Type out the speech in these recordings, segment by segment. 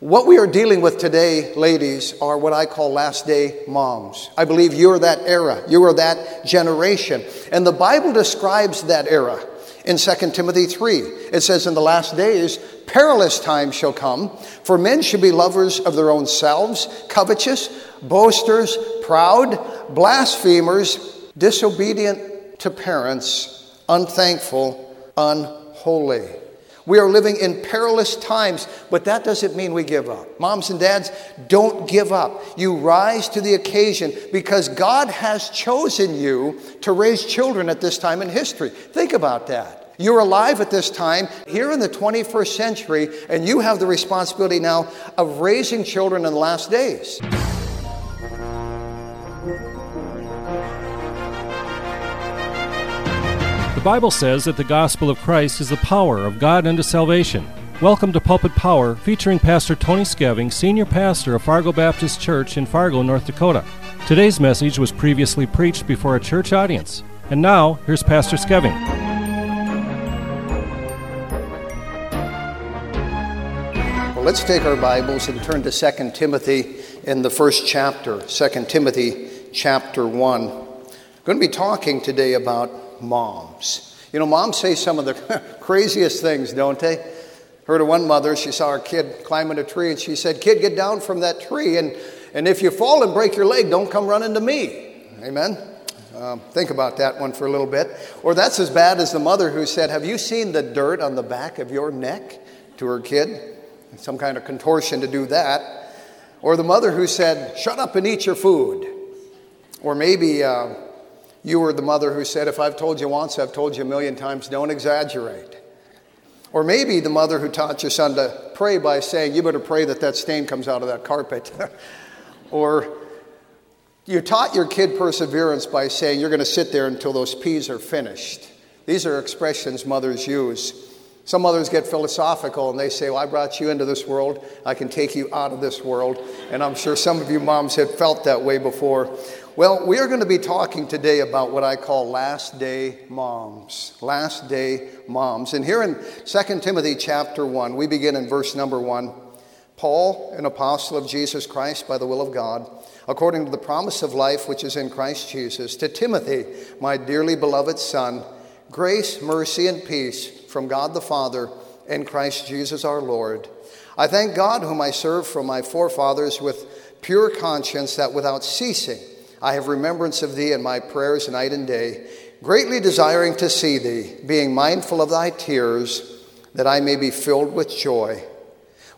What we are dealing with today, ladies, are what I call last day moms. I believe you're that era, you are that generation. And the Bible describes that era in 2 Timothy 3. It says, In the last days, perilous times shall come, for men should be lovers of their own selves, covetous, boasters, proud, blasphemers, disobedient to parents, unthankful, unholy. We are living in perilous times, but that doesn't mean we give up. Moms and dads, don't give up. You rise to the occasion because God has chosen you to raise children at this time in history. Think about that. You're alive at this time, here in the 21st century, and you have the responsibility now of raising children in the last days. Bible says that the gospel of Christ is the power of God unto salvation. Welcome to Pulpit Power, featuring Pastor Tony Skeving, Senior Pastor of Fargo Baptist Church in Fargo, North Dakota. Today's message was previously preached before a church audience. And now, here's Pastor Skeving. Well, let's take our Bibles and turn to 2 Timothy in the first chapter, 2 Timothy chapter 1. I'm going to be talking today about moms. You know, moms say some of the craziest things, don't they? Heard of one mother, she saw her kid climbing a tree and she said, Kid, get down from that tree, and, and if you fall and break your leg, don't come running to me. Amen? Um, think about that one for a little bit. Or that's as bad as the mother who said, Have you seen the dirt on the back of your neck? to her kid. Some kind of contortion to do that. Or the mother who said, Shut up and eat your food. Or maybe uh, you were the mother who said, If I've told you once, I've told you a million times, don't exaggerate. Or maybe the mother who taught your son to pray by saying, You better pray that that stain comes out of that carpet. or you taught your kid perseverance by saying, You're going to sit there until those peas are finished. These are expressions mothers use. Some mothers get philosophical and they say, Well, I brought you into this world, I can take you out of this world. And I'm sure some of you moms have felt that way before. Well, we are going to be talking today about what I call last day moms. Last day moms. And here in 2 Timothy chapter 1, we begin in verse number 1. Paul, an apostle of Jesus Christ by the will of God, according to the promise of life which is in Christ Jesus, to Timothy, my dearly beloved son, grace, mercy, and peace from God the Father and Christ Jesus our Lord. I thank God, whom I serve from my forefathers with pure conscience, that without ceasing, I have remembrance of thee in my prayers night and day, greatly desiring to see thee, being mindful of thy tears, that I may be filled with joy.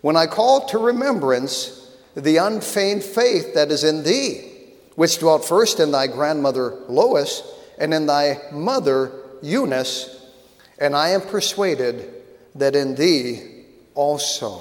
When I call to remembrance the unfeigned faith that is in thee, which dwelt first in thy grandmother Lois and in thy mother Eunice, and I am persuaded that in thee also.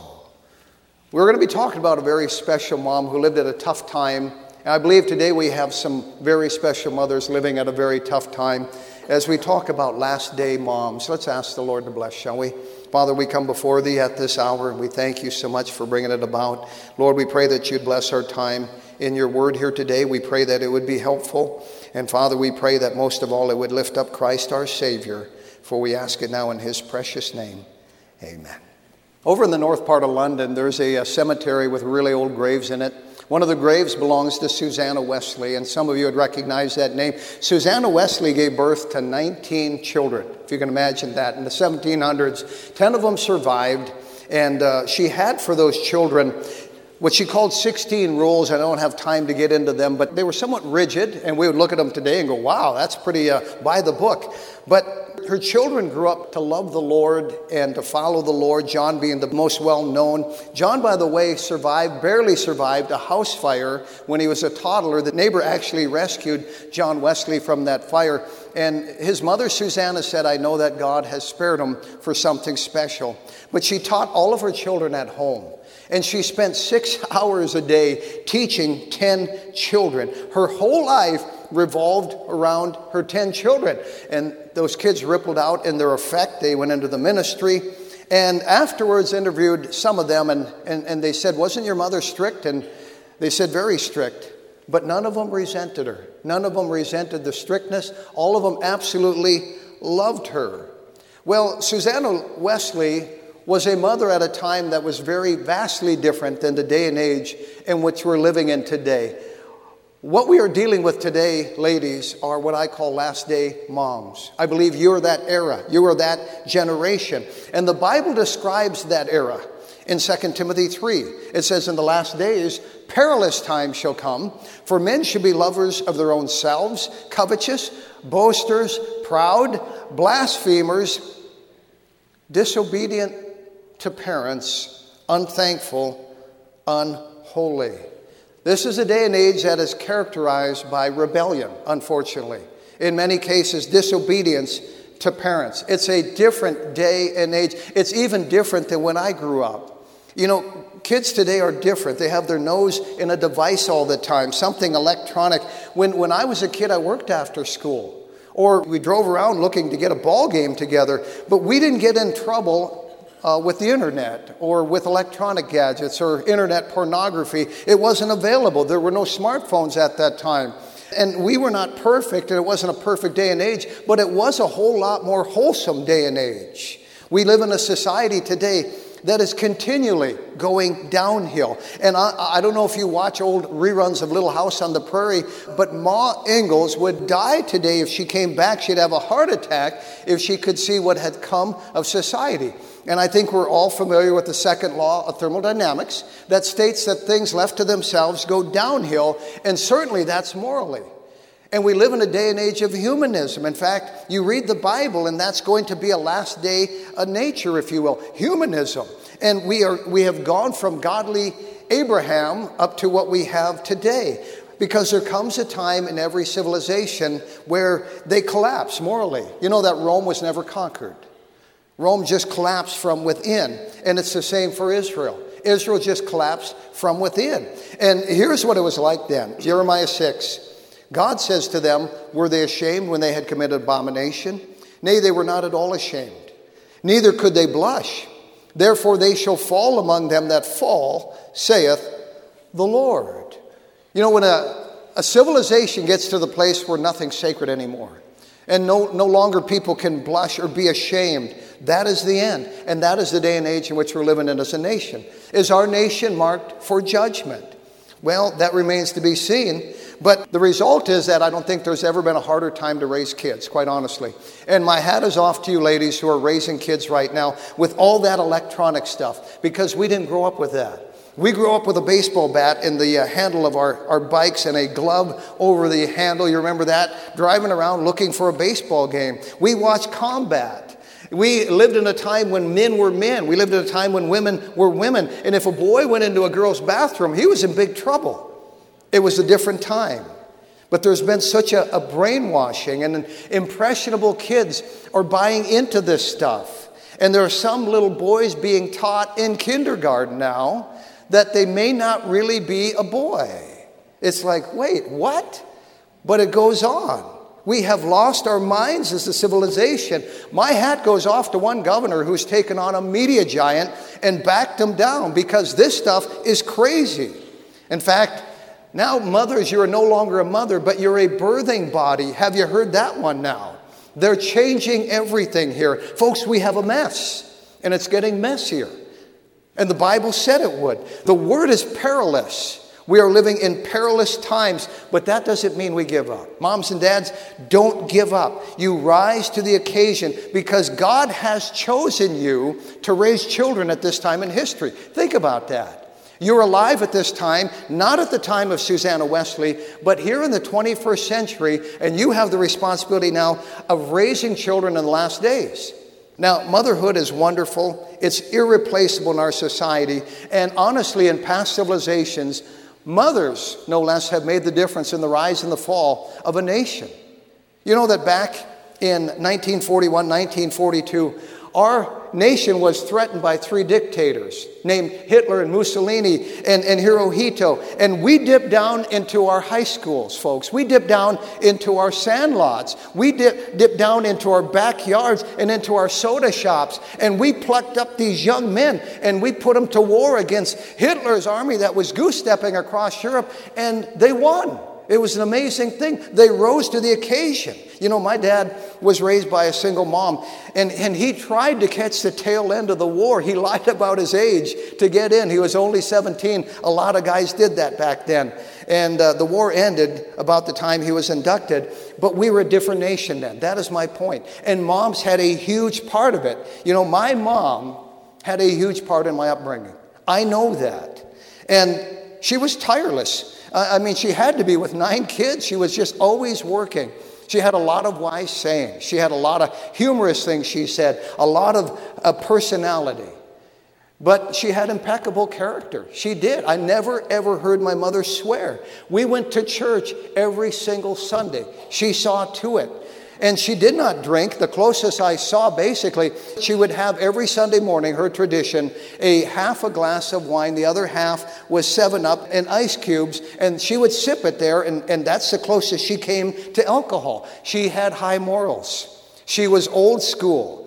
We're going to be talking about a very special mom who lived at a tough time and I believe today we have some very special mothers living at a very tough time as we talk about last day moms. Let's ask the Lord to bless, shall we? Father, we come before thee at this hour and we thank you so much for bringing it about. Lord, we pray that you'd bless our time in your word here today. We pray that it would be helpful. And Father, we pray that most of all it would lift up Christ our Savior. For we ask it now in his precious name. Amen. Over in the north part of London, there's a, a cemetery with really old graves in it. One of the graves belongs to Susanna Wesley, and some of you would recognize that name. Susanna Wesley gave birth to 19 children, if you can imagine that. In the 1700s, 10 of them survived, and uh, she had for those children what she called 16 rules. I don't have time to get into them, but they were somewhat rigid, and we would look at them today and go, wow, that's pretty uh, by the book. But her children grew up to love the Lord and to follow the Lord, John being the most well known. John, by the way, survived, barely survived a house fire when he was a toddler. The neighbor actually rescued John Wesley from that fire. And his mother, Susanna, said, I know that God has spared him for something special. But she taught all of her children at home. And she spent six hours a day teaching 10 children. Her whole life revolved around her 10 children. And those kids rippled out in their effect. They went into the ministry. And afterwards, interviewed some of them, and, and, and they said, Wasn't your mother strict? And they said, Very strict. But none of them resented her. None of them resented the strictness. All of them absolutely loved her. Well, Susanna Wesley was a mother at a time that was very vastly different than the day and age in which we're living in today. What we are dealing with today, ladies, are what I call last day moms. I believe you're that era, you are that generation. And the Bible describes that era in 2 Timothy 3. It says, In the last days, perilous times shall come, for men shall be lovers of their own selves, covetous, boasters, proud, blasphemers, disobedient to parents, unthankful, unholy. This is a day and age that is characterized by rebellion, unfortunately. In many cases, disobedience to parents. It's a different day and age. It's even different than when I grew up. You know, kids today are different. They have their nose in a device all the time, something electronic. When, when I was a kid, I worked after school. Or we drove around looking to get a ball game together, but we didn't get in trouble uh, with the internet or with electronic gadgets or internet pornography. It wasn't available. There were no smartphones at that time. And we were not perfect, and it wasn't a perfect day and age, but it was a whole lot more wholesome day and age. We live in a society today that is continually going downhill. And I, I, don't know if you watch old reruns of Little House on the Prairie, but Ma Ingalls would die today if she came back. She'd have a heart attack if she could see what had come of society. And I think we're all familiar with the second law of thermodynamics that states that things left to themselves go downhill, and certainly that's morally. And we live in a day and age of humanism. In fact, you read the Bible, and that's going to be a last day of nature, if you will, humanism. And we, are, we have gone from godly Abraham up to what we have today. Because there comes a time in every civilization where they collapse morally. You know that Rome was never conquered. Rome just collapsed from within, and it's the same for Israel. Israel just collapsed from within. And here's what it was like then Jeremiah 6. God says to them, Were they ashamed when they had committed abomination? Nay, they were not at all ashamed. Neither could they blush. Therefore, they shall fall among them that fall, saith the Lord. You know, when a, a civilization gets to the place where nothing's sacred anymore, and no, no longer people can blush or be ashamed, that is the end. And that is the day and age in which we're living in as a nation. Is our nation marked for judgment? Well, that remains to be seen. But the result is that I don't think there's ever been a harder time to raise kids, quite honestly. And my hat is off to you ladies who are raising kids right now with all that electronic stuff, because we didn't grow up with that. We grew up with a baseball bat in the uh, handle of our, our bikes and a glove over the handle. You remember that? Driving around looking for a baseball game. We watched combat. We lived in a time when men were men. We lived in a time when women were women. And if a boy went into a girl's bathroom, he was in big trouble. It was a different time. But there's been such a, a brainwashing, and impressionable kids are buying into this stuff. And there are some little boys being taught in kindergarten now that they may not really be a boy. It's like, wait, what? But it goes on. We have lost our minds as a civilization. My hat goes off to one governor who's taken on a media giant and backed him down because this stuff is crazy. In fact, now, mothers, you're no longer a mother, but you're a birthing body. Have you heard that one now? They're changing everything here. Folks, we have a mess, and it's getting messier. And the Bible said it would. The word is perilous. We are living in perilous times, but that doesn't mean we give up. Moms and dads, don't give up. You rise to the occasion because God has chosen you to raise children at this time in history. Think about that. You're alive at this time, not at the time of Susanna Wesley, but here in the 21st century, and you have the responsibility now of raising children in the last days. Now, motherhood is wonderful, it's irreplaceable in our society, and honestly, in past civilizations, mothers, no less, have made the difference in the rise and the fall of a nation. You know that back in 1941, 1942, our nation was threatened by three dictators named Hitler and Mussolini and, and Hirohito. And we dipped down into our high schools, folks. We dipped down into our sandlots. We dip, dipped down into our backyards and into our soda shops. And we plucked up these young men and we put them to war against Hitler's army that was goose stepping across Europe. And they won. It was an amazing thing. They rose to the occasion. You know, my dad was raised by a single mom, and, and he tried to catch the tail end of the war. He lied about his age to get in. He was only 17. A lot of guys did that back then. And uh, the war ended about the time he was inducted, but we were a different nation then. That is my point. And moms had a huge part of it. You know, my mom had a huge part in my upbringing. I know that. And she was tireless. I mean, she had to be with nine kids. She was just always working. She had a lot of wise sayings. She had a lot of humorous things she said, a lot of uh, personality. But she had impeccable character. She did. I never ever heard my mother swear. We went to church every single Sunday. She saw to it. And she did not drink. The closest I saw, basically, she would have every Sunday morning, her tradition, a half a glass of wine. The other half was 7 Up and ice cubes. And she would sip it there, and, and that's the closest she came to alcohol. She had high morals. She was old school.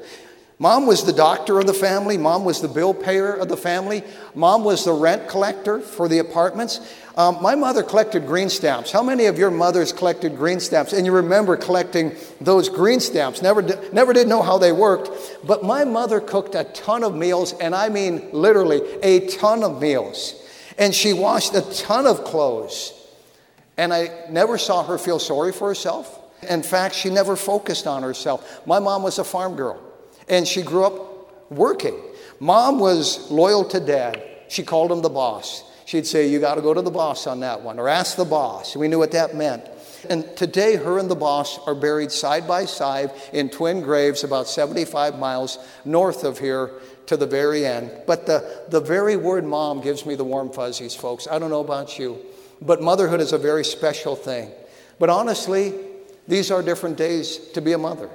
Mom was the doctor of the family. Mom was the bill payer of the family. Mom was the rent collector for the apartments. Um, my mother collected green stamps. How many of your mothers collected green stamps? And you remember collecting those green stamps. Never never did know how they worked. But my mother cooked a ton of meals, and I mean literally a ton of meals. And she washed a ton of clothes. And I never saw her feel sorry for herself. In fact, she never focused on herself. My mom was a farm girl and she grew up working. Mom was loyal to dad. She called him the boss. She'd say, You got to go to the boss on that one, or ask the boss. We knew what that meant. And today, her and the boss are buried side by side in twin graves about 75 miles north of here to the very end. But the, the very word mom gives me the warm fuzzies, folks. I don't know about you, but motherhood is a very special thing. But honestly, these are different days to be a mother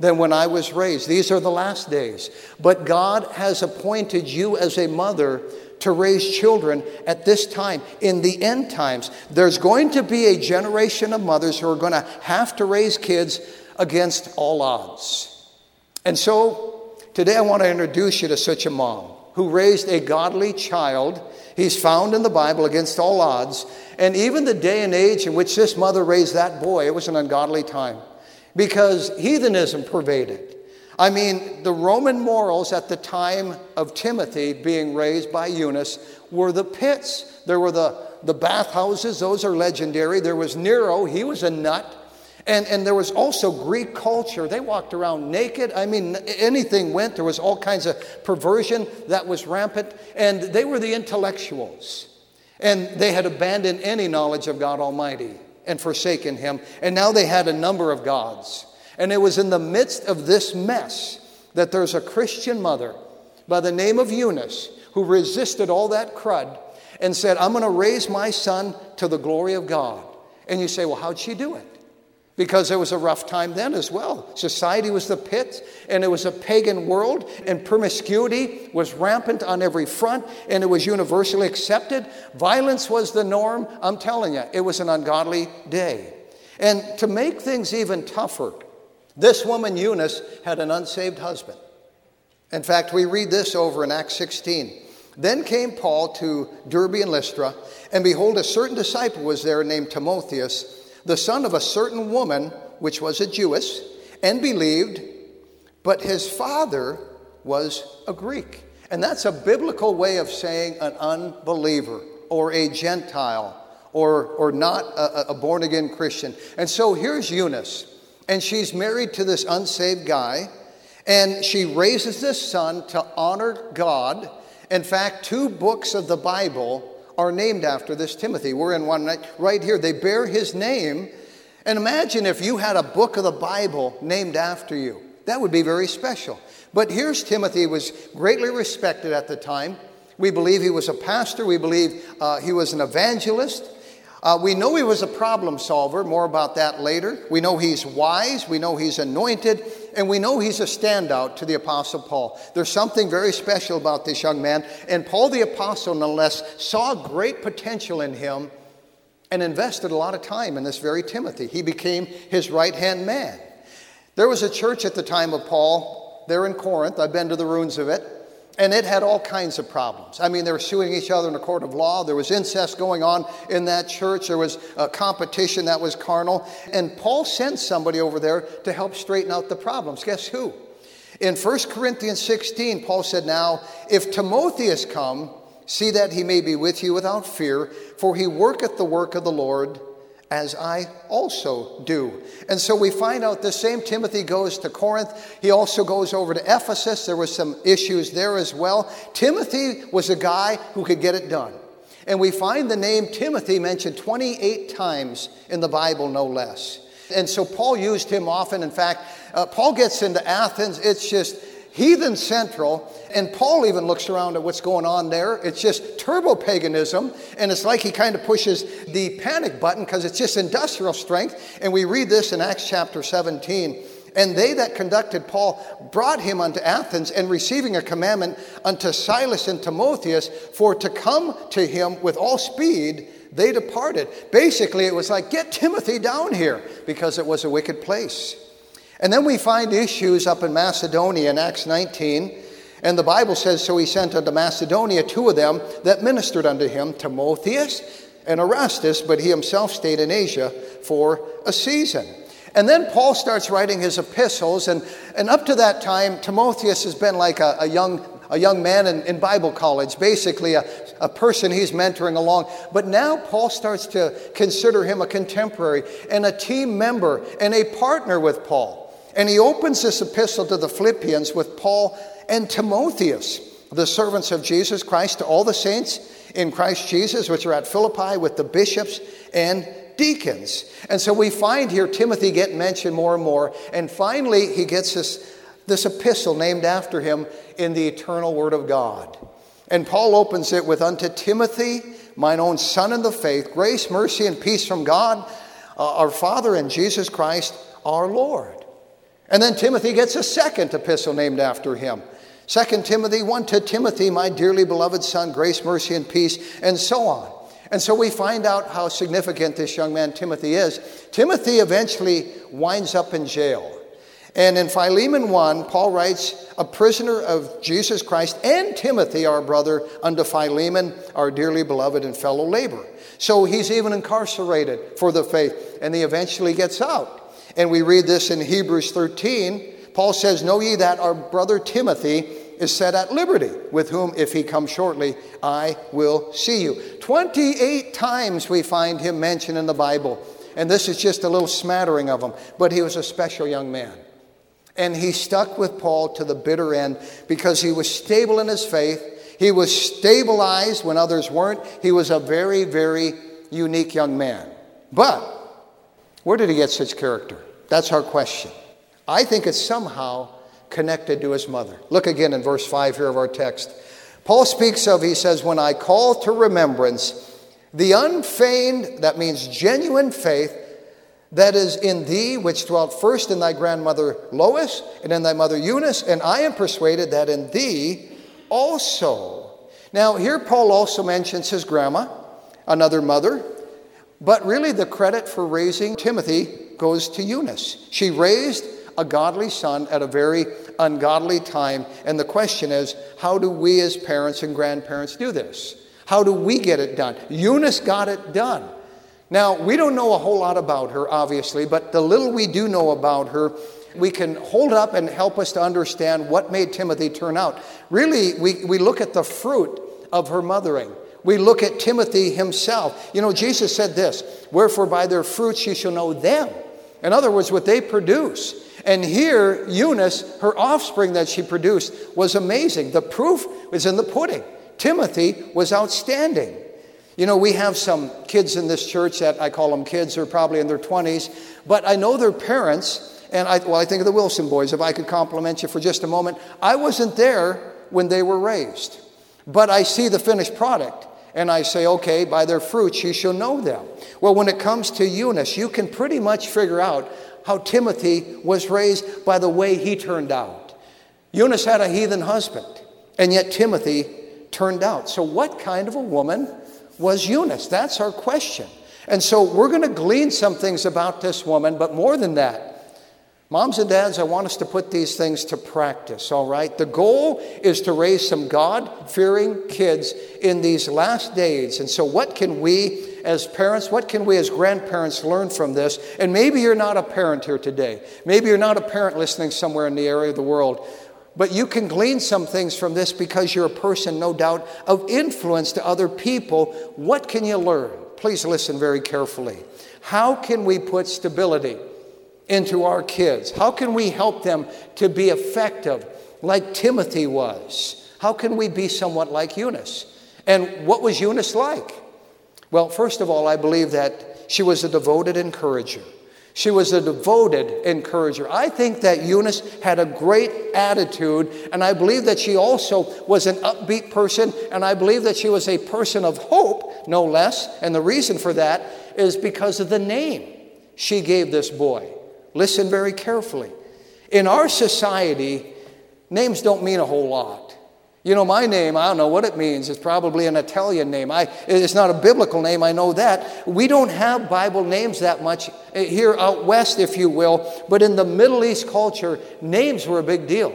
than when I was raised. These are the last days. But God has appointed you as a mother to raise children at this time. In the end times, there's going to be a generation of mothers who are going to have to raise kids against all odds. And so today I want to introduce you to such a mom who raised a godly child. He's found in the Bible against all odds. And even the day and age in which this mother raised that boy, it was an ungodly time because heathenism pervaded. I mean, the Roman morals at the time of Timothy being raised by Eunice were the pits. There were the, the bathhouses, those are legendary. There was Nero, he was a nut. And, and there was also Greek culture. They walked around naked. I mean, anything went. There was all kinds of perversion that was rampant. And they were the intellectuals. And they had abandoned any knowledge of God Almighty and forsaken him. And now they had a number of gods. And it was in the midst of this mess that there's a Christian mother by the name of Eunice who resisted all that crud and said, I'm going to raise my son to the glory of God. And you say, well, how'd she do it? Because it was a rough time then as well. Society was the pit, and it was a pagan world, and promiscuity was rampant on every front, and it was universally accepted. Violence was the norm. I'm telling you, it was an ungodly day. And to make things even tougher, this woman, Eunice, had an unsaved husband. In fact, we read this over in Acts 16. Then came Paul to Derbe and Lystra, and behold, a certain disciple was there named Timotheus the son of a certain woman, which was a Jewess, and believed, but his father was a Greek. And that's a biblical way of saying an unbeliever or a Gentile or, or not a, a born again Christian. And so here's Eunice, and she's married to this unsaved guy, and she raises this son to honor God. In fact, two books of the Bible are named after this Timothy. We're in one right, here. They bear his name. And imagine if you had a book of the Bible named after you. That would be very special. But here's Timothy was greatly respected at the time. We believe he was a pastor. We believe uh, he was an evangelist. Uh, we know he was a problem solver. More about that later. We know he's wise. We know he's anointed and we know he's a standout to the Apostle Paul. There's something very special about this young man, and Paul the Apostle, nonetheless, saw great potential in him and invested a lot of time in this very Timothy. He became his right hand man. There was a church at the time of Paul there in Corinth. I've been to the ruins of it. And it had all kinds of problems. I mean, they were suing each other in a court of law. There was incest going on in that church. There was a competition that was carnal. And Paul sent somebody over there to help straighten out the problems. Guess who? In 1 Corinthians 16, Paul said, Now, if Timotheus come, see that he may be with you without fear, for he worketh the work of the Lord as I also do. And so we find out the same Timothy goes to Corinth. He also goes over to Ephesus. There were some issues there as well. Timothy was a guy who could get it done. And we find the name Timothy mentioned 28 times in the Bible, no less. And so Paul used him often. In fact, uh, Paul gets into Athens. It's just heathen central. And Paul even looks around at what's going on there. It's just turbo paganism. And it's like he kind of pushes the panic button because it's just industrial strength. And we read this in Acts chapter 17. And they that conducted Paul brought him unto Athens, and receiving a commandment unto Silas and Timotheus for to come to him with all speed, they departed. Basically, it was like, get Timothy down here, because it was a wicked place. And then we find issues up in Macedonia in Acts 19. And the Bible says, So he sent unto Macedonia two of them that ministered unto him, Timotheus and Erastus, but he himself stayed in Asia for a season. And then Paul starts writing his epistles, and, and up to that time, Timotheus has been like a, a young, a young man in, in Bible college, basically a, a person he's mentoring along. But now Paul starts to consider him a contemporary and a team member and a partner with Paul. And he opens this epistle to the Philippians with Paul and Timotheus, the servants of Jesus Christ, to all the saints in Christ Jesus, which are at Philippi with the bishops and deacons. And so we find here Timothy get mentioned more and more. And finally, he gets this, this epistle named after him in the eternal Word of God. And Paul opens it with Unto Timothy, mine own son in the faith, grace, mercy, and peace from God, uh, our Father, and Jesus Christ, our Lord. And then Timothy gets a second epistle named after him. 2 Timothy 1 to Timothy, my dearly beloved son, grace, mercy, and peace, and so on. And so we find out how significant this young man Timothy is. Timothy eventually winds up in jail. And in Philemon 1, Paul writes, A prisoner of Jesus Christ and Timothy, our brother, unto Philemon, our dearly beloved and fellow laborer. So he's even incarcerated for the faith, and he eventually gets out. And we read this in Hebrews 13. Paul says, Know ye that our brother Timothy is set at liberty, with whom, if he come shortly, I will see you. 28 times we find him mentioned in the Bible. And this is just a little smattering of them. But he was a special young man. And he stuck with Paul to the bitter end because he was stable in his faith. He was stabilized when others weren't. He was a very, very unique young man. But where did he get such character? That's our question. I think it's somehow connected to his mother. Look again in verse 5 here of our text. Paul speaks of, he says, When I call to remembrance the unfeigned, that means genuine faith, that is in thee, which dwelt first in thy grandmother Lois and in thy mother Eunice, and I am persuaded that in thee also. Now, here Paul also mentions his grandma, another mother, but really, the credit for raising Timothy goes to Eunice. She raised a godly son at a very ungodly time. And the question is how do we as parents and grandparents do this? How do we get it done? Eunice got it done. Now, we don't know a whole lot about her, obviously, but the little we do know about her, we can hold up and help us to understand what made Timothy turn out. Really, we, we look at the fruit of her mothering we look at Timothy himself. You know, Jesus said this Wherefore by their fruits you shall know them. In other words, what they produce. And here, Eunice, her offspring that she produced, was amazing. The proof is in the pudding. Timothy was outstanding. You know, we have some kids in this church that I call them kids, they're probably in their 20s, but I know their parents, and I, well, I think of the Wilson boys, if I could compliment you for just a moment. I wasn't there when they were raised, but I see the finished product and I say, okay, by their fruits you shall know them. Well, when it comes to Eunice, you can pretty much figure out how Timothy was raised by the way he turned out. Eunice had a heathen husband, and yet Timothy turned out. So, what kind of a woman was Eunice? That's our question. And so, we're going to glean some things about this woman, but more than that, Moms and dads, I want us to put these things to practice, all right? The goal is to raise some God fearing kids in these last days. And so, what can we as parents, what can we as grandparents learn from this? And maybe you're not a parent here today. Maybe you're not a parent listening somewhere in the area of the world. But you can glean some things from this because you're a person, no doubt, of influence to other people. What can you learn? Please listen very carefully. How can we put stability? Into our kids? How can we help them to be effective like Timothy was? How can we be somewhat like Eunice? And what was Eunice like? Well, first of all, I believe that she was a devoted encourager. She was a devoted encourager. I think that Eunice had a great attitude, and I believe that she also was an upbeat person, and I believe that she was a person of hope, no less. And the reason for that is because of the name she gave this boy. Listen very carefully. In our society, names don't mean a whole lot. You know, my name, I don't know what it means. It's probably an Italian name. I, it's not a biblical name, I know that. We don't have Bible names that much eh, here out west, if you will. But in the Middle East culture, names were a big deal.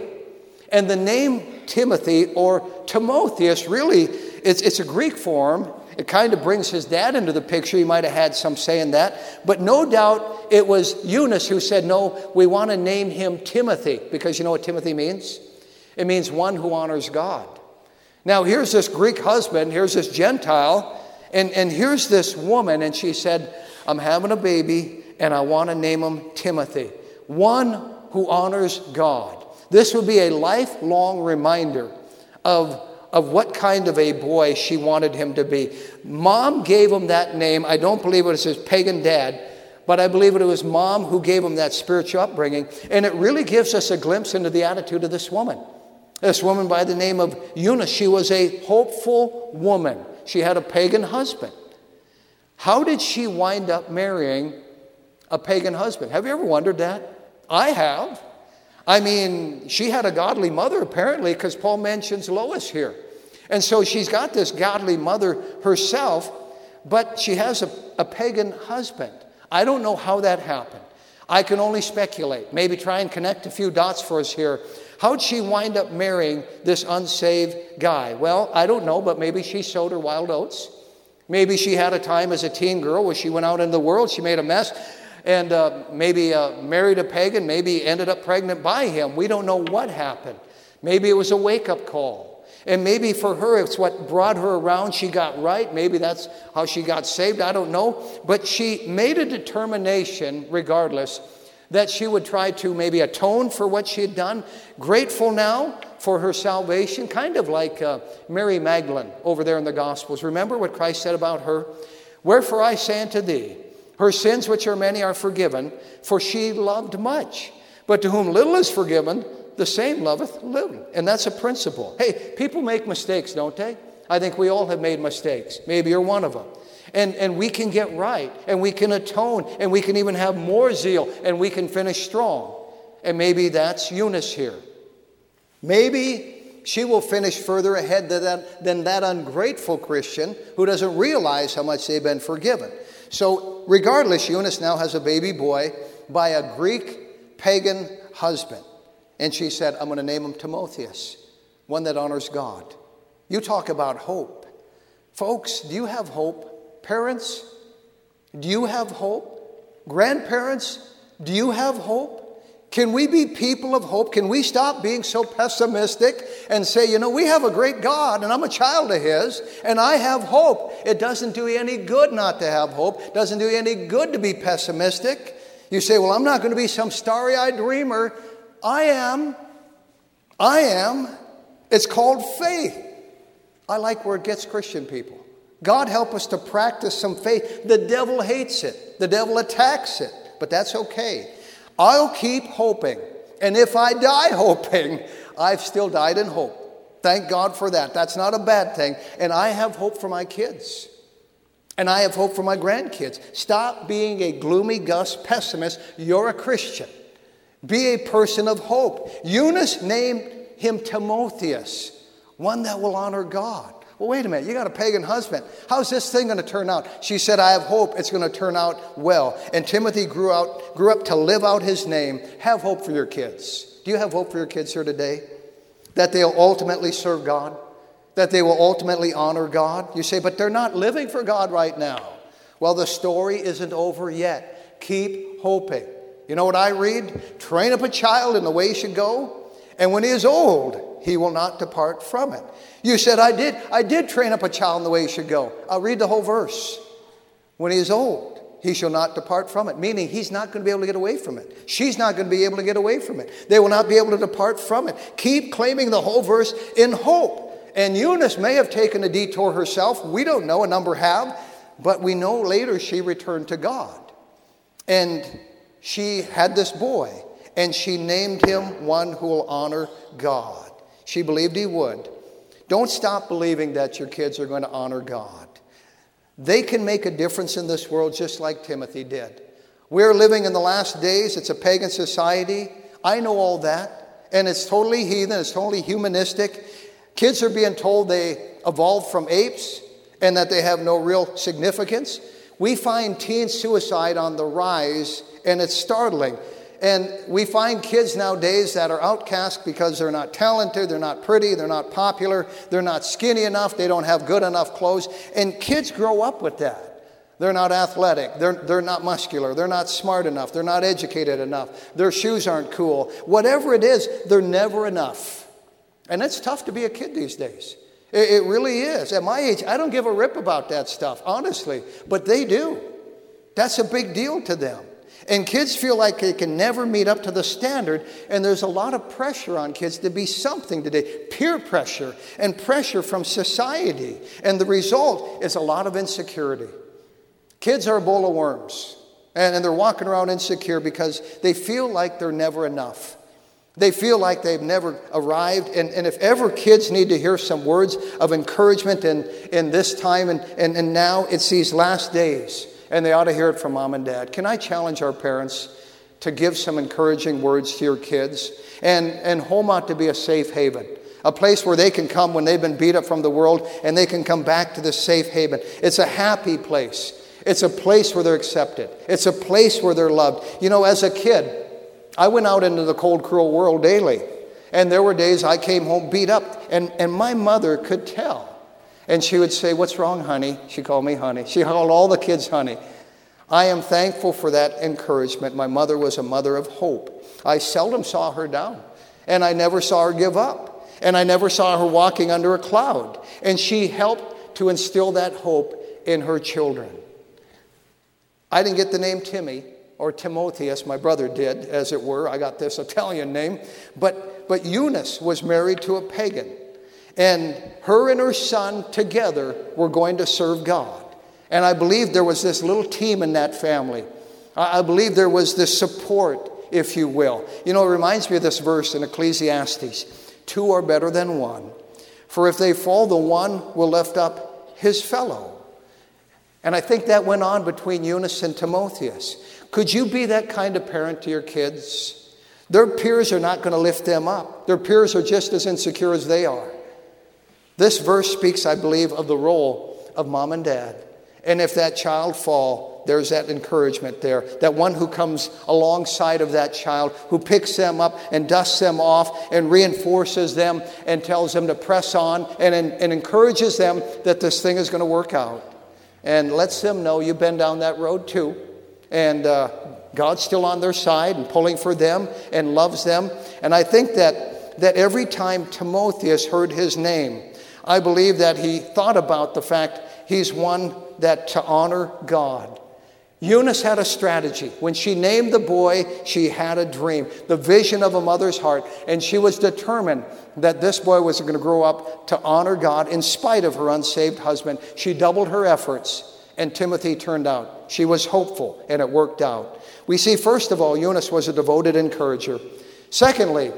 And the name Timothy or Timotheus really, it's, it's a Greek form. It kind of brings his dad into the picture. He might have had some say in that. But no doubt it was Eunice who said, No, we want to name him Timothy, because you know what Timothy means? It means one who honors God. Now, here's this Greek husband, here's this Gentile, and, and here's this woman, and she said, I'm having a baby, and I want to name him Timothy, one who honors God. This would be a lifelong reminder of of what kind of a boy she wanted him to be. Mom gave him that name. I don't believe it was his pagan dad, but I believe it was mom who gave him that spiritual upbringing. And it really gives us a glimpse into the attitude of this woman. This woman by the name of Eunice, she was a hopeful woman. She had a pagan husband. How did she wind up marrying a pagan husband? Have you ever wondered that? I have. I mean, she had a godly mother apparently, because Paul mentions Lois here. And so she's got this godly mother herself, but she has a, a pagan husband. I don't know how that happened. I can only speculate, maybe try and connect a few dots for us here. How'd she wind up marrying this unsaved guy? Well, I don't know, but maybe she sowed her wild oats. Maybe she had a time as a teen girl where she went out into the world, she made a mess, and uh, maybe uh, married a pagan, maybe ended up pregnant by him. We don't know what happened. Maybe it was a wake up call. And maybe for her, it's what brought her around. She got right. Maybe that's how she got saved. I don't know. But she made a determination, regardless, that she would try to maybe atone for what she had done. Grateful now for her salvation, kind of like uh, Mary Magdalene over there in the Gospels. Remember what Christ said about her? Wherefore I say unto thee, her sins, which are many, are forgiven, for she loved much. But to whom little is forgiven, the same loveth little. And that's a principle. Hey, people make mistakes, don't they? I think we all have made mistakes. Maybe you're one of them. And, and we can get right, and we can atone, and we can even have more zeal, and we can finish strong. And maybe that's Eunice here. Maybe she will finish further ahead than that, than that ungrateful Christian who doesn't realize how much they've been forgiven. So, regardless, Eunice now has a baby boy by a Greek pagan husband. And she said, I'm going to name him Timotheus, one that honors God. You talk about hope. Folks, do you have hope? Parents, do you have hope? Grandparents, do you have hope? Can we be people of hope? Can we stop being so pessimistic and say, you know, we have a great God and I'm a child of His and I have hope? It doesn't do you any good not to have hope. It doesn't do you any good to be pessimistic. You say, well, I'm not going to be some starry eyed dreamer. I am. I am. It's called faith. I like where it gets Christian people. God help us to practice some faith. The devil hates it, the devil attacks it, but that's okay. I'll keep hoping. And if I die hoping, I've still died in hope. Thank God for that. That's not a bad thing. And I have hope for my kids. And I have hope for my grandkids. Stop being a gloomy Gus pessimist. You're a Christian. Be a person of hope. Eunice named him Timotheus, one that will honor God. Well, wait a minute, you got a pagan husband. How's this thing going to turn out? She said, I have hope it's going to turn out well. And Timothy grew, out, grew up to live out his name. Have hope for your kids. Do you have hope for your kids here today? That they'll ultimately serve God? That they will ultimately honor God? You say, but they're not living for God right now. Well, the story isn't over yet. Keep hoping. You know what I read? Train up a child in the way he should go, and when he is old, he will not depart from it. You said, I did, I did train up a child in the way he should go. I'll read the whole verse. When he is old, he shall not depart from it, meaning he's not going to be able to get away from it. She's not going to be able to get away from it. They will not be able to depart from it. Keep claiming the whole verse in hope. And Eunice may have taken a detour herself. We don't know, a number have, but we know later she returned to God. And she had this boy, and she named him one who will honor God. She believed he would. Don't stop believing that your kids are going to honor God. They can make a difference in this world just like Timothy did. We're living in the last days, it's a pagan society. I know all that. And it's totally heathen, it's totally humanistic. Kids are being told they evolved from apes and that they have no real significance. We find teen suicide on the rise, and it's startling. And we find kids nowadays that are outcast because they're not talented, they're not pretty, they're not popular, they're not skinny enough, they don't have good enough clothes. And kids grow up with that. They're not athletic, they're, they're not muscular, they're not smart enough, they're not educated enough, their shoes aren't cool. Whatever it is, they're never enough. And it's tough to be a kid these days. It, it really is. At my age, I don't give a rip about that stuff, honestly, but they do. That's a big deal to them. And kids feel like they can never meet up to the standard, and there's a lot of pressure on kids to be something today peer pressure and pressure from society. And the result is a lot of insecurity. Kids are a bowl of worms, and, and they're walking around insecure because they feel like they're never enough. They feel like they've never arrived. And, and if ever kids need to hear some words of encouragement in, in this time and, and, and now, it's these last days and they ought to hear it from mom and dad. Can I challenge our parents to give some encouraging words to your kids? And, and home ought to be a safe haven, a place where they can come when they've been beat up from the world and they can come back to this safe haven. It's a happy place. It's a place where they're accepted. It's a place where they're loved. You know, as a kid, I went out into the cold, cruel world daily. And there were days I came home beat up, and, and my mother could tell. And she would say, What's wrong, honey? She called me honey. She called all the kids honey. I am thankful for that encouragement. My mother was a mother of hope. I seldom saw her down, and I never saw her give up, and I never saw her walking under a cloud. And she helped to instill that hope in her children. I didn't get the name Timmy or Timotheus, my brother did, as it were. I got this Italian name. But, but Eunice was married to a pagan. And her and her son together were going to serve God. And I believe there was this little team in that family. I believe there was this support, if you will. You know, it reminds me of this verse in Ecclesiastes two are better than one. For if they fall, the one will lift up his fellow. And I think that went on between Eunice and Timotheus. Could you be that kind of parent to your kids? Their peers are not going to lift them up, their peers are just as insecure as they are. This verse speaks, I believe, of the role of mom and dad. And if that child fall, there's that encouragement there. That one who comes alongside of that child, who picks them up and dusts them off and reinforces them and tells them to press on and, and encourages them that this thing is going to work out. And lets them know you've been down that road too. And uh, God's still on their side and pulling for them and loves them. And I think that, that every time Timotheus heard his name, I believe that he thought about the fact he's one that to honor God. Eunice had a strategy. When she named the boy, she had a dream, the vision of a mother's heart, and she was determined that this boy was going to grow up to honor God in spite of her unsaved husband. She doubled her efforts, and Timothy turned out. She was hopeful, and it worked out. We see, first of all, Eunice was a devoted encourager. Secondly,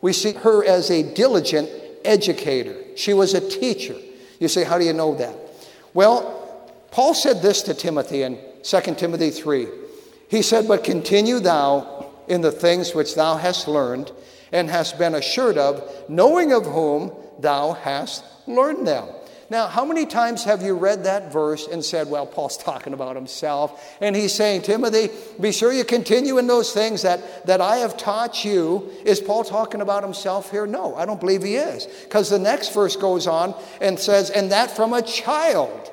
we see her as a diligent educator. She was a teacher. You say, how do you know that? Well, Paul said this to Timothy in 2 Timothy 3. He said, But continue thou in the things which thou hast learned and hast been assured of, knowing of whom thou hast learned them. Now, how many times have you read that verse and said, well, Paul's talking about himself, and he's saying, Timothy, be sure you continue in those things that, that I have taught you. Is Paul talking about himself here? No, I don't believe he is. Because the next verse goes on and says, and that from a child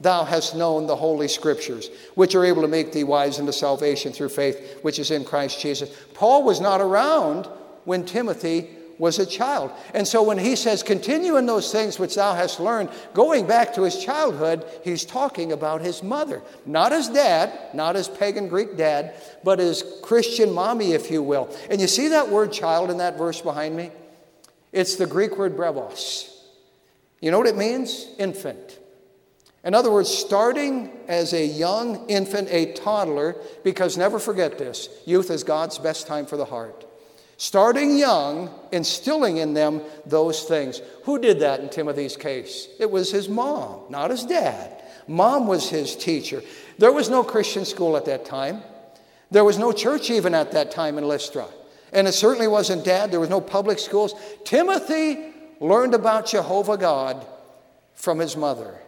thou hast known the holy scriptures, which are able to make thee wise unto salvation through faith, which is in Christ Jesus. Paul was not around when Timothy was a child. And so when he says, continue in those things which thou hast learned, going back to his childhood, he's talking about his mother. Not his dad, not his pagan Greek dad, but his Christian mommy, if you will. And you see that word child in that verse behind me? It's the Greek word brephos. You know what it means? Infant. In other words, starting as a young infant, a toddler, because never forget this youth is God's best time for the heart. Starting young, instilling in them those things. Who did that in Timothy's case? It was his mom, not his dad. Mom was his teacher. There was no Christian school at that time. There was no church even at that time in Lystra. And it certainly wasn't dad. There was no public schools. Timothy learned about Jehovah God from his mother.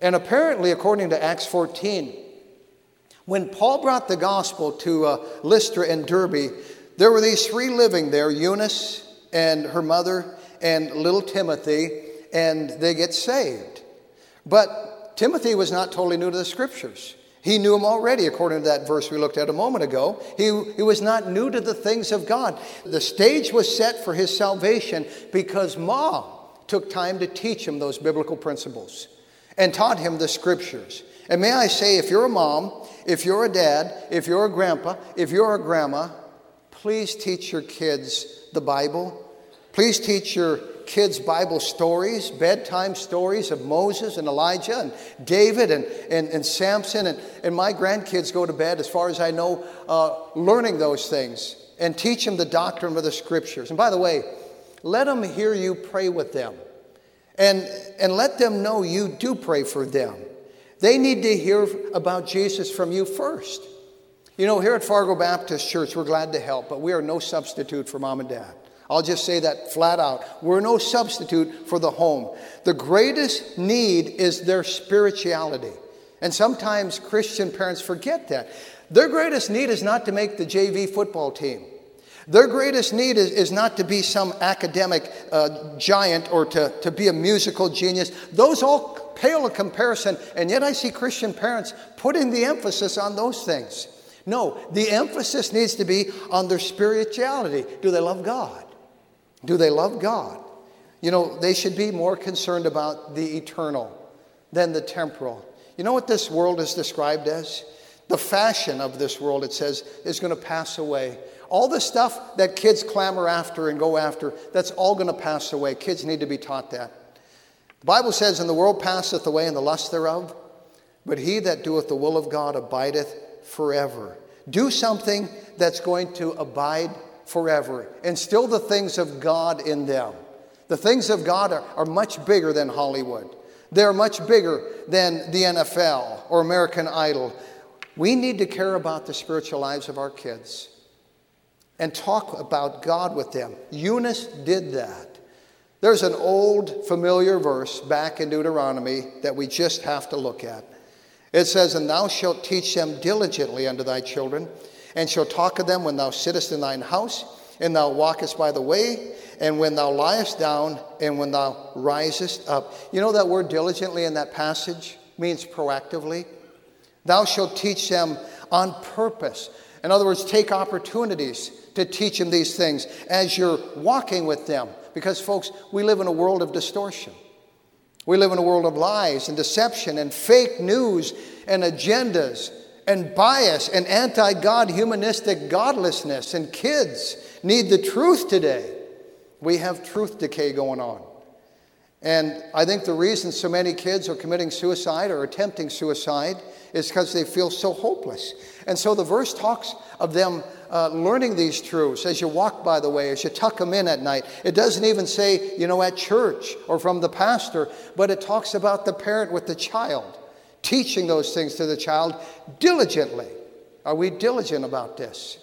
And apparently, according to Acts 14, when Paul brought the gospel to uh, Lystra and Derbe, there were these three living there Eunice and her mother and little Timothy, and they get saved. But Timothy was not totally new to the scriptures. He knew them already, according to that verse we looked at a moment ago. He, he was not new to the things of God. The stage was set for his salvation because mom took time to teach him those biblical principles and taught him the scriptures. And may I say, if you're a mom, if you're a dad, if you're a grandpa, if you're a grandma, Please teach your kids the Bible. Please teach your kids Bible stories, bedtime stories of Moses and Elijah and David and, and, and Samson. And, and my grandkids go to bed, as far as I know, uh, learning those things and teach them the doctrine of the scriptures. And by the way, let them hear you pray with them and, and let them know you do pray for them. They need to hear about Jesus from you first. You know, here at Fargo Baptist Church, we're glad to help, but we are no substitute for mom and dad. I'll just say that flat out. We're no substitute for the home. The greatest need is their spirituality. And sometimes Christian parents forget that. Their greatest need is not to make the JV football team. Their greatest need is, is not to be some academic uh, giant or to, to be a musical genius. Those all pale in comparison, and yet I see Christian parents putting the emphasis on those things. No, the emphasis needs to be on their spirituality. Do they love God? Do they love God? You know, they should be more concerned about the eternal than the temporal. You know what this world is described as? The fashion of this world, it says, is going to pass away. All the stuff that kids clamor after and go after, that's all going to pass away. Kids need to be taught that. The Bible says, And the world passeth away, and the lust thereof, but he that doeth the will of God abideth forever. Do something that's going to abide forever. Instill the things of God in them. The things of God are, are much bigger than Hollywood. They're much bigger than the NFL or American Idol. We need to care about the spiritual lives of our kids and talk about God with them. Eunice did that. There's an old familiar verse back in Deuteronomy that we just have to look at. It says, And thou shalt teach them diligently unto thy children, and shalt talk of them when thou sittest in thine house, and thou walkest by the way, and when thou liest down, and when thou risest up. You know that word diligently in that passage means proactively? Thou shalt teach them on purpose. In other words, take opportunities to teach them these things as you're walking with them. Because, folks, we live in a world of distortion. We live in a world of lies and deception and fake news and agendas and bias and anti God humanistic godlessness. And kids need the truth today. We have truth decay going on. And I think the reason so many kids are committing suicide or attempting suicide is because they feel so hopeless. And so the verse talks of them uh, learning these truths as you walk by the way, as you tuck them in at night. It doesn't even say, you know, at church or from the pastor, but it talks about the parent with the child, teaching those things to the child diligently. Are we diligent about this?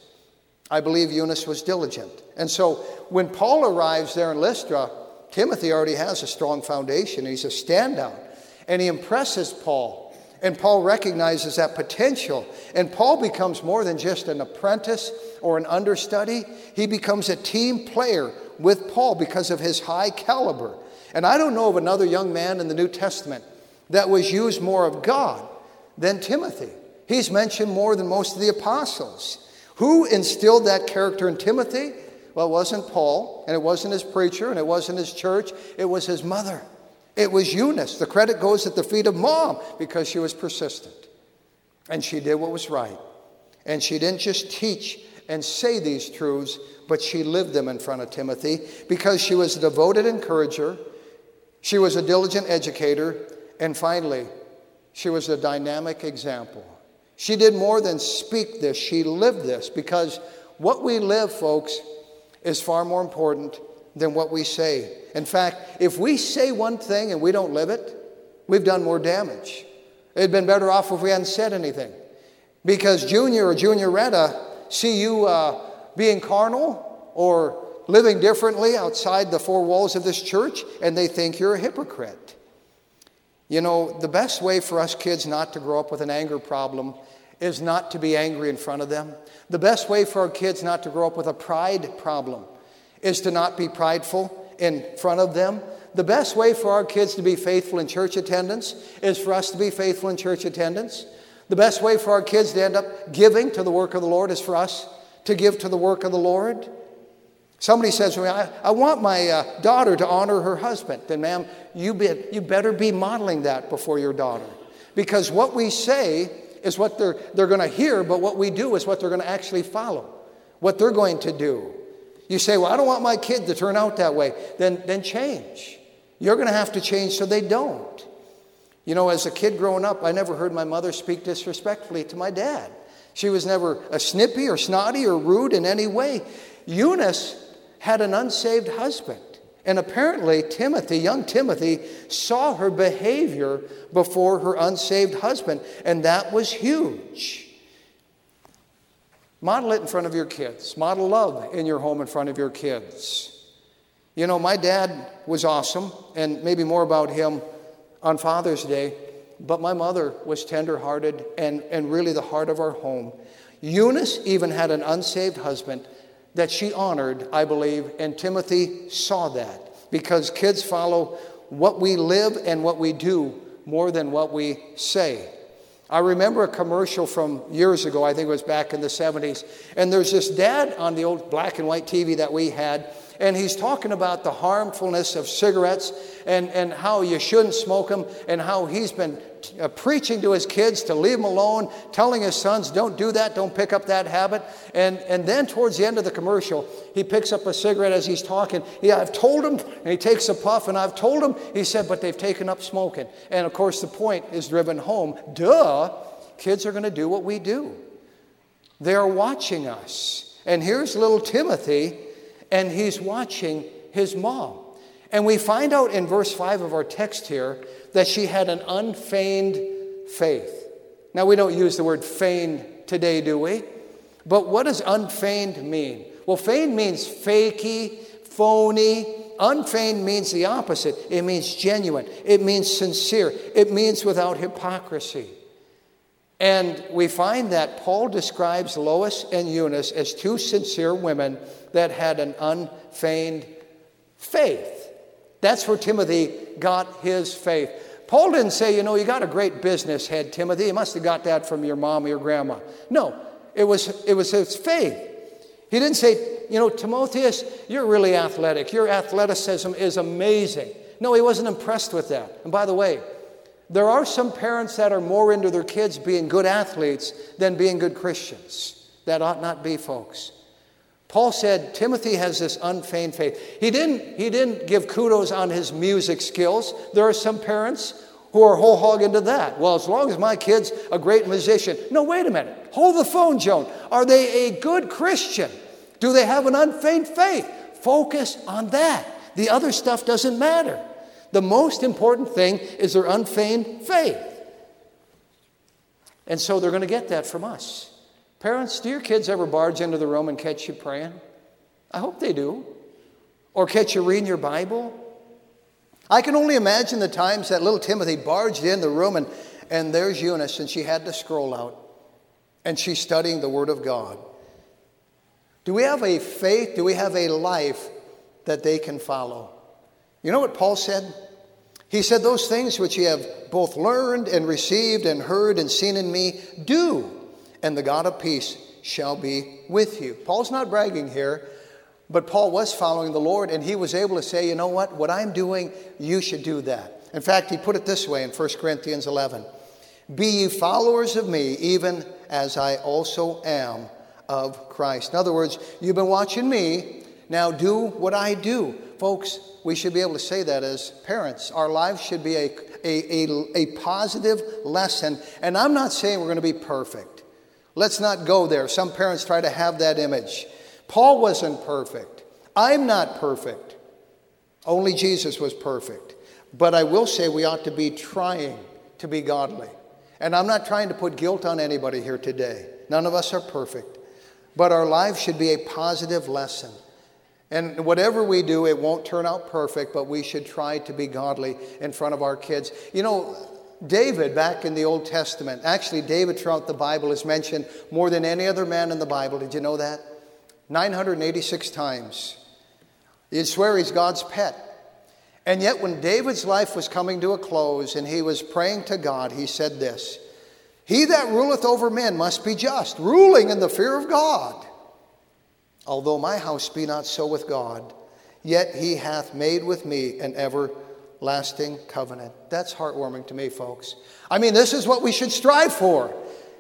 I believe Eunice was diligent. And so when Paul arrives there in Lystra, Timothy already has a strong foundation. He's a standout. And he impresses Paul. And Paul recognizes that potential. And Paul becomes more than just an apprentice or an understudy, he becomes a team player with Paul because of his high caliber. And I don't know of another young man in the New Testament that was used more of God than Timothy. He's mentioned more than most of the apostles. Who instilled that character in Timothy? Well, it wasn't Paul, and it wasn't his preacher, and it wasn't his church. It was his mother. It was Eunice. The credit goes at the feet of mom because she was persistent. And she did what was right. And she didn't just teach and say these truths, but she lived them in front of Timothy because she was a devoted encourager, she was a diligent educator, and finally, she was a dynamic example. She did more than speak this, she lived this because what we live, folks, is far more important than what we say. In fact, if we say one thing and we don't live it, we've done more damage. It'd been better off if we hadn't said anything. Because Junior or Junioretta see you uh, being carnal or living differently outside the four walls of this church, and they think you're a hypocrite. You know, the best way for us kids not to grow up with an anger problem is not to be angry in front of them. The best way for our kids not to grow up with a pride problem is to not be prideful in front of them. The best way for our kids to be faithful in church attendance is for us to be faithful in church attendance. The best way for our kids to end up giving to the work of the Lord is for us to give to the work of the Lord. Somebody says to me, I, I want my uh, daughter to honor her husband. Then, ma'am, you, be, you better be modeling that before your daughter. Because what we say is what they're, they're going to hear, but what we do is what they're going to actually follow, what they're going to do. You say, Well, I don't want my kid to turn out that way. Then, then change. You're going to have to change so they don't. You know, as a kid growing up, I never heard my mother speak disrespectfully to my dad. She was never a snippy or snotty or rude in any way. Eunice had an unsaved husband. And apparently, Timothy, young Timothy, saw her behavior before her unsaved husband, and that was huge. Model it in front of your kids. Model love in your home in front of your kids. You know, my dad was awesome, and maybe more about him on Father's Day, but my mother was tenderhearted and, and really the heart of our home. Eunice even had an unsaved husband that she honored, I believe, and Timothy saw that because kids follow what we live and what we do more than what we say. I remember a commercial from years ago, I think it was back in the 70s, and there's this dad on the old black and white TV that we had and he's talking about the harmfulness of cigarettes and, and how you shouldn't smoke them and how he's been uh, preaching to his kids to leave them alone, telling his sons, don't do that, don't pick up that habit. And, and then towards the end of the commercial, he picks up a cigarette as he's talking. Yeah, I've told him, and he takes a puff, and I've told him, he said, but they've taken up smoking. And of course, the point is driven home. Duh, kids are going to do what we do. They're watching us. And here's little Timothy and he's watching his mom. And we find out in verse 5 of our text here that she had an unfeigned faith. Now, we don't use the word feigned today, do we? But what does unfeigned mean? Well, feigned means fakey, phony. Unfeigned means the opposite. It means genuine. It means sincere. It means without hypocrisy. And we find that Paul describes Lois and Eunice as two sincere women that had an unfeigned faith. That's where Timothy got his faith. Paul didn't say, you know, you got a great business head, Timothy. You must have got that from your mom or your grandma. No, it was, it was his faith. He didn't say, you know, Timotheus, you're really athletic. Your athleticism is amazing. No, he wasn't impressed with that. And by the way, there are some parents that are more into their kids being good athletes than being good Christians. That ought not be, folks. Paul said Timothy has this unfeigned faith. He didn't, he didn't give kudos on his music skills. There are some parents who are whole hog into that. Well, as long as my kid's a great musician. No, wait a minute. Hold the phone, Joan. Are they a good Christian? Do they have an unfeigned faith? Focus on that. The other stuff doesn't matter. The most important thing is their unfeigned faith. And so they're going to get that from us. Parents, do your kids ever barge into the room and catch you praying? I hope they do. Or catch you reading your Bible? I can only imagine the times that little Timothy barged in the room and, and there's Eunice, and she had to scroll out and she's studying the Word of God. Do we have a faith? Do we have a life that they can follow? You know what Paul said? He said, Those things which ye have both learned and received and heard and seen in me, do, and the God of peace shall be with you. Paul's not bragging here, but Paul was following the Lord, and he was able to say, You know what? What I'm doing, you should do that. In fact, he put it this way in 1 Corinthians 11 Be ye followers of me, even as I also am of Christ. In other words, you've been watching me, now do what I do. Folks, we should be able to say that as parents. Our lives should be a, a, a, a positive lesson. And I'm not saying we're going to be perfect. Let's not go there. Some parents try to have that image. Paul wasn't perfect. I'm not perfect. Only Jesus was perfect. But I will say we ought to be trying to be godly. And I'm not trying to put guilt on anybody here today. None of us are perfect. But our lives should be a positive lesson. And whatever we do, it won't turn out perfect, but we should try to be godly in front of our kids. You know, David, back in the Old Testament, actually, David throughout the Bible is mentioned more than any other man in the Bible. Did you know that? 986 times. You'd swear he's God's pet. And yet, when David's life was coming to a close and he was praying to God, he said this He that ruleth over men must be just, ruling in the fear of God. Although my house be not so with God, yet he hath made with me an everlasting covenant. That's heartwarming to me, folks. I mean, this is what we should strive for.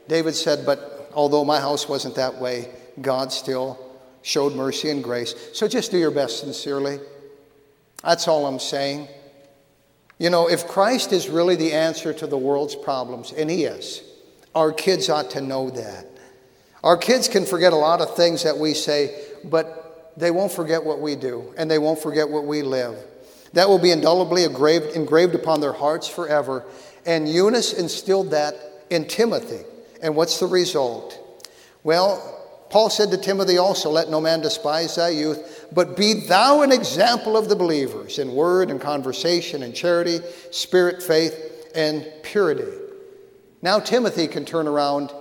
David said, But although my house wasn't that way, God still showed mercy and grace. So just do your best sincerely. That's all I'm saying. You know, if Christ is really the answer to the world's problems, and He is, our kids ought to know that. Our kids can forget a lot of things that we say, but they won't forget what we do, and they won't forget what we live. That will be indelibly engraved, engraved upon their hearts forever. And Eunice instilled that in Timothy. And what's the result? Well, Paul said to Timothy also, Let no man despise thy youth, but be thou an example of the believers in word and conversation and charity, spirit, faith, and purity. Now Timothy can turn around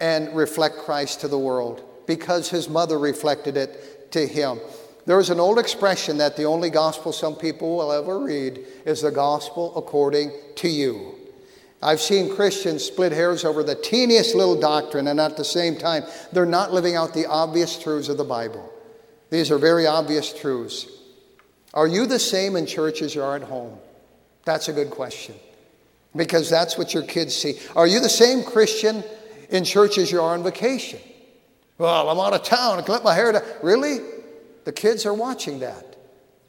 and reflect Christ to the world because his mother reflected it to him. There's an old expression that the only gospel some people will ever read is the gospel according to you. I've seen Christians split hairs over the teeniest little doctrine, and at the same time, they're not living out the obvious truths of the Bible. These are very obvious truths. Are you the same in church as you are at home? That's a good question because that's what your kids see. Are you the same Christian in church as you are on vacation. Well, I'm out of town. I can let my hair down. Really? The kids are watching that.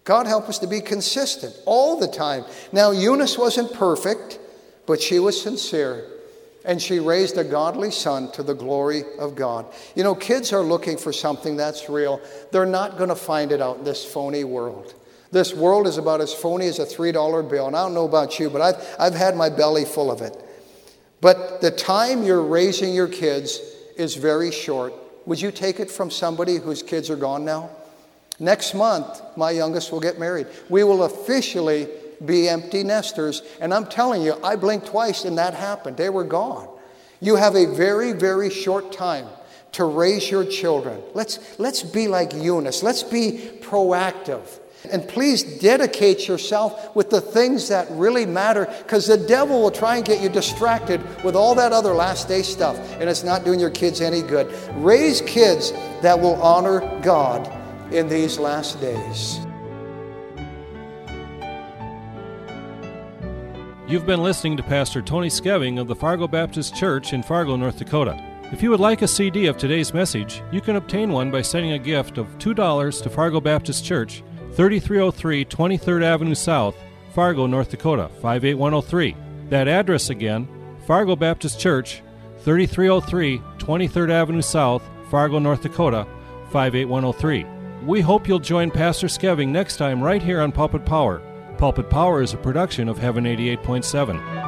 God help us to be consistent all the time. Now, Eunice wasn't perfect, but she was sincere. And she raised a godly son to the glory of God. You know, kids are looking for something that's real. They're not going to find it out in this phony world. This world is about as phony as a $3 bill. And I don't know about you, but I've, I've had my belly full of it. But the time you're raising your kids is very short. Would you take it from somebody whose kids are gone now? Next month, my youngest will get married. We will officially be empty nesters. And I'm telling you, I blinked twice and that happened. They were gone. You have a very, very short time to raise your children. Let's, let's be like Eunice. Let's be proactive. And please dedicate yourself with the things that really matter because the devil will try and get you distracted with all that other last day stuff, and it's not doing your kids any good. Raise kids that will honor God in these last days. You've been listening to Pastor Tony Skeving of the Fargo Baptist Church in Fargo, North Dakota. If you would like a CD of today's message, you can obtain one by sending a gift of $2 to Fargo Baptist Church 3303 23rd Avenue South, Fargo, North Dakota 58103. That address again, Fargo Baptist Church, 3303 23rd Avenue South, Fargo, North Dakota 58103. We hope you'll join Pastor Skeving next time right here on Pulpit Power. Pulpit Power is a production of Heaven 88.7.